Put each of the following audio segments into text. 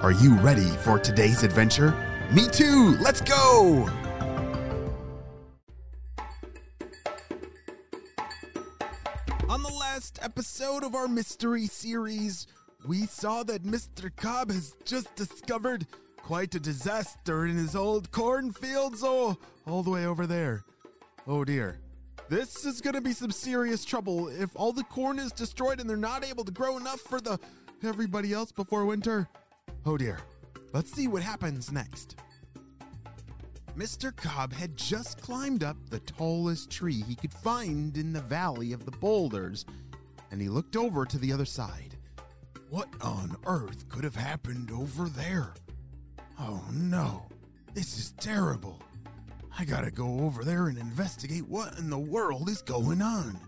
are you ready for today's adventure? Me too! Let's go! On the last episode of our mystery series, we saw that Mr. Cobb has just discovered quite a disaster in his old cornfields, oh, all the way over there. Oh dear. This is gonna be some serious trouble if all the corn is destroyed and they're not able to grow enough for the everybody else before winter. Oh dear. Let's see what happens next. Mr. Cobb had just climbed up the tallest tree he could find in the valley of the boulders, and he looked over to the other side. What on earth could have happened over there? Oh no, this is terrible. I gotta go over there and investigate what in the world is going on.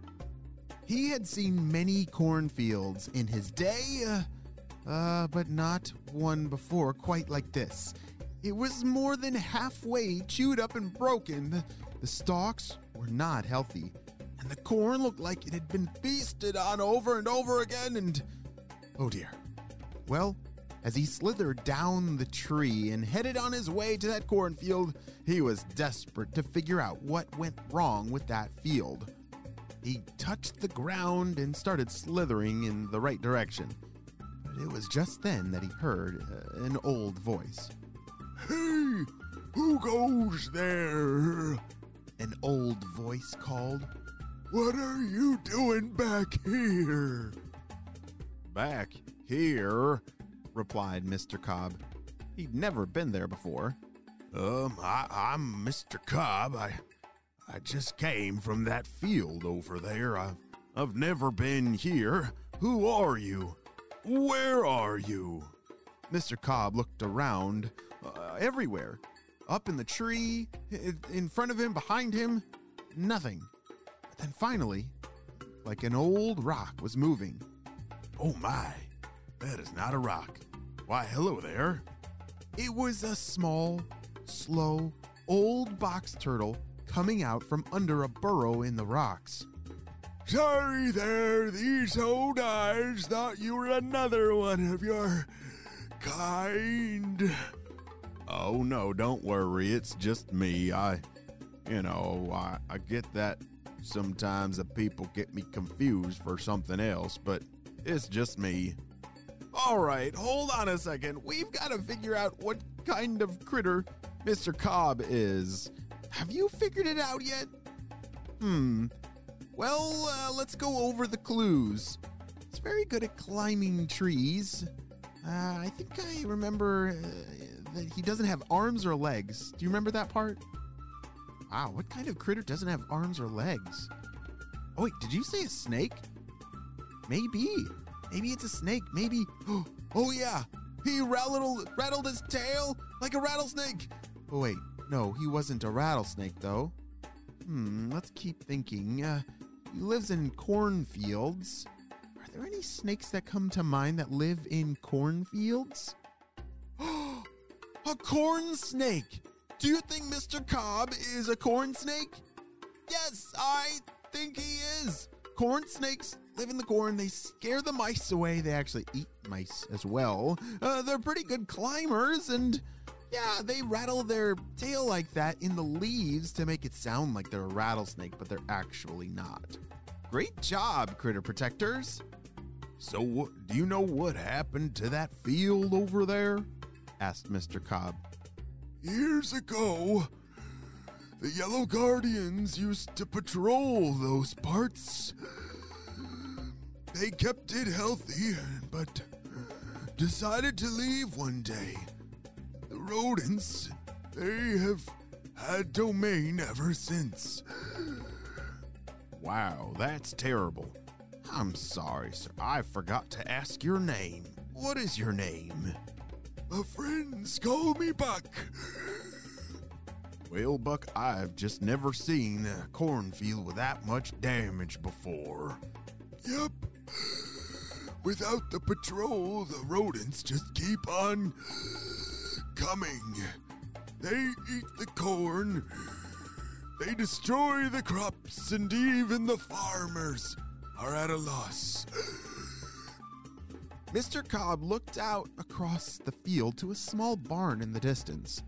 He had seen many cornfields in his day, uh, uh, but not one before quite like this. It was more than halfway chewed up and broken. The, the stalks were not healthy, and the corn looked like it had been feasted on over and over again, and oh dear. Well, as he slithered down the tree and headed on his way to that cornfield, he was desperate to figure out what went wrong with that field. He touched the ground and started slithering in the right direction. But it was just then that he heard uh, an old voice. Hey, who goes there? An old voice called. What are you doing back here? Back here, replied Mr. Cobb. He'd never been there before. Um, I, I'm Mr. Cobb. I, I just came from that field over there. I've, I've never been here. Who are you? Where are you? Mr. Cobb looked around uh, everywhere. Up in the tree, in front of him, behind him, nothing. Then finally, like an old rock was moving. Oh my, that is not a rock. Why, hello there. It was a small, slow, old box turtle coming out from under a burrow in the rocks. Sorry there, these old eyes thought you were another one of your kind. Oh no, don't worry, it's just me. I, you know, I, I get that sometimes the people get me confused for something else, but it's just me. All right, hold on a second. We've got to figure out what kind of critter Mr. Cobb is. Have you figured it out yet? Hmm. Well, uh, let's go over the clues. It's very good at climbing trees. Uh, I think I remember uh, that he doesn't have arms or legs. Do you remember that part? Wow, what kind of critter doesn't have arms or legs? Oh, wait, did you say a snake? Maybe. Maybe it's a snake. Maybe. Oh, yeah. He rattled, rattled his tail like a rattlesnake. Oh, wait. No, he wasn't a rattlesnake, though. Hmm, let's keep thinking. Uh, he lives in cornfields. Are there any snakes that come to mind that live in cornfields? a corn snake! Do you think Mr. Cobb is a corn snake? Yes, I think he is. Corn snakes live in the corn. They scare the mice away. They actually eat mice as well. Uh, they're pretty good climbers, and yeah, they rattle their tail like that in the leaves to make it sound like they're a rattlesnake, but they're actually not. Great job, critter protectors. So, do you know what happened to that field over there? asked Mr. Cobb. Years ago, the Yellow Guardians used to patrol those parts. They kept it healthy, but decided to leave one day. The rodents, they have had domain ever since. Wow, that's terrible. I'm sorry, sir. I forgot to ask your name. What is your name? My friends call me Buck. Well, Buck, I've just never seen a cornfield with that much damage before. Yep. Without the patrol, the rodents just keep on coming. They eat the corn, they destroy the crops, and even the farmers are at a loss. Mr. Cobb looked out across the field to a small barn in the distance.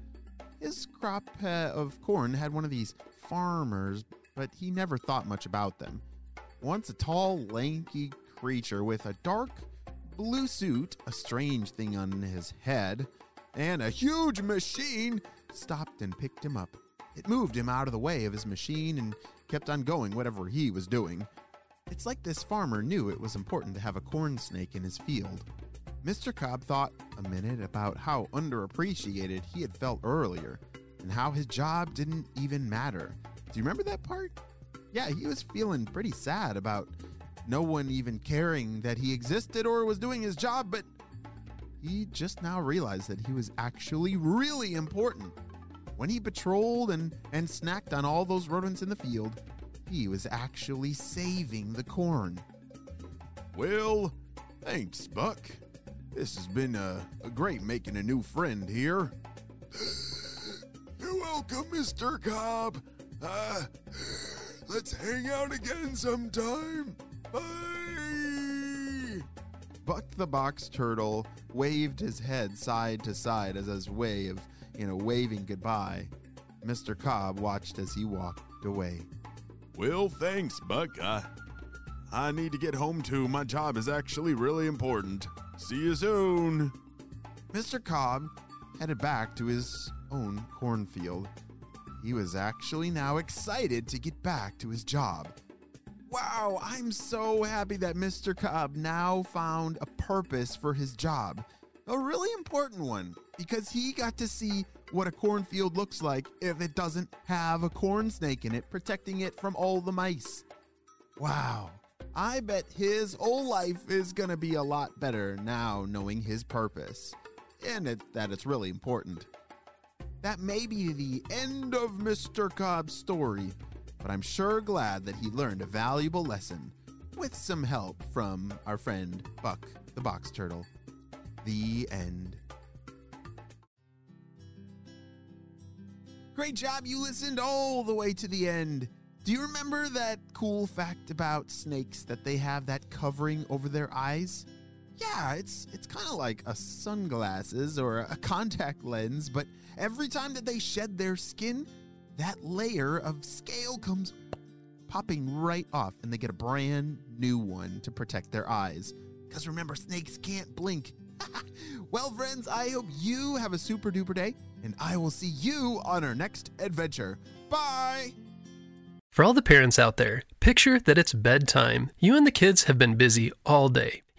His crop uh, of corn had one of these farmers, but he never thought much about them. Once a tall, lanky creature with a dark blue suit, a strange thing on his head, and a huge machine stopped and picked him up. It moved him out of the way of his machine and kept on going whatever he was doing. It's like this farmer knew it was important to have a corn snake in his field. Mr. Cobb thought a minute about how underappreciated he had felt earlier and how his job didn't even matter. Do you remember that part? Yeah, he was feeling pretty sad about no one even caring that he existed or was doing his job, but he just now realized that he was actually really important. When he patrolled and, and snacked on all those rodents in the field, he was actually saving the corn. Well, thanks, Buck. This has been uh, a great making a new friend here. You're welcome, Mr. Cobb. Uh, let's hang out again sometime. Bye. Buck the box turtle waved his head side to side as his way of, you know, waving goodbye. Mr. Cobb watched as he walked away. Well, thanks, Buck. I, I need to get home too. My job is actually really important. See you soon. Mr. Cobb headed back to his own cornfield. He was actually now excited to get back to his job. Wow, I'm so happy that Mr. Cobb now found a purpose for his job. A really important one because he got to see what a cornfield looks like if it doesn't have a corn snake in it protecting it from all the mice. Wow. I bet his whole life is to be a lot better now knowing his purpose and it, that it's really important. That may be the end of Mr. Cobb's story, but I'm sure glad that he learned a valuable lesson with some help from our friend Buck the Box Turtle. The end. Great job, you listened all the way to the end. Do you remember that cool fact about snakes that they have that covering over their eyes? Yeah, it's it's kind of like a sunglasses or a contact lens, but every time that they shed their skin, that layer of scale comes popping right off and they get a brand new one to protect their eyes. Cuz remember snakes can't blink. well, friends, I hope you have a super duper day and I will see you on our next adventure. Bye. For all the parents out there, picture that it's bedtime. You and the kids have been busy all day.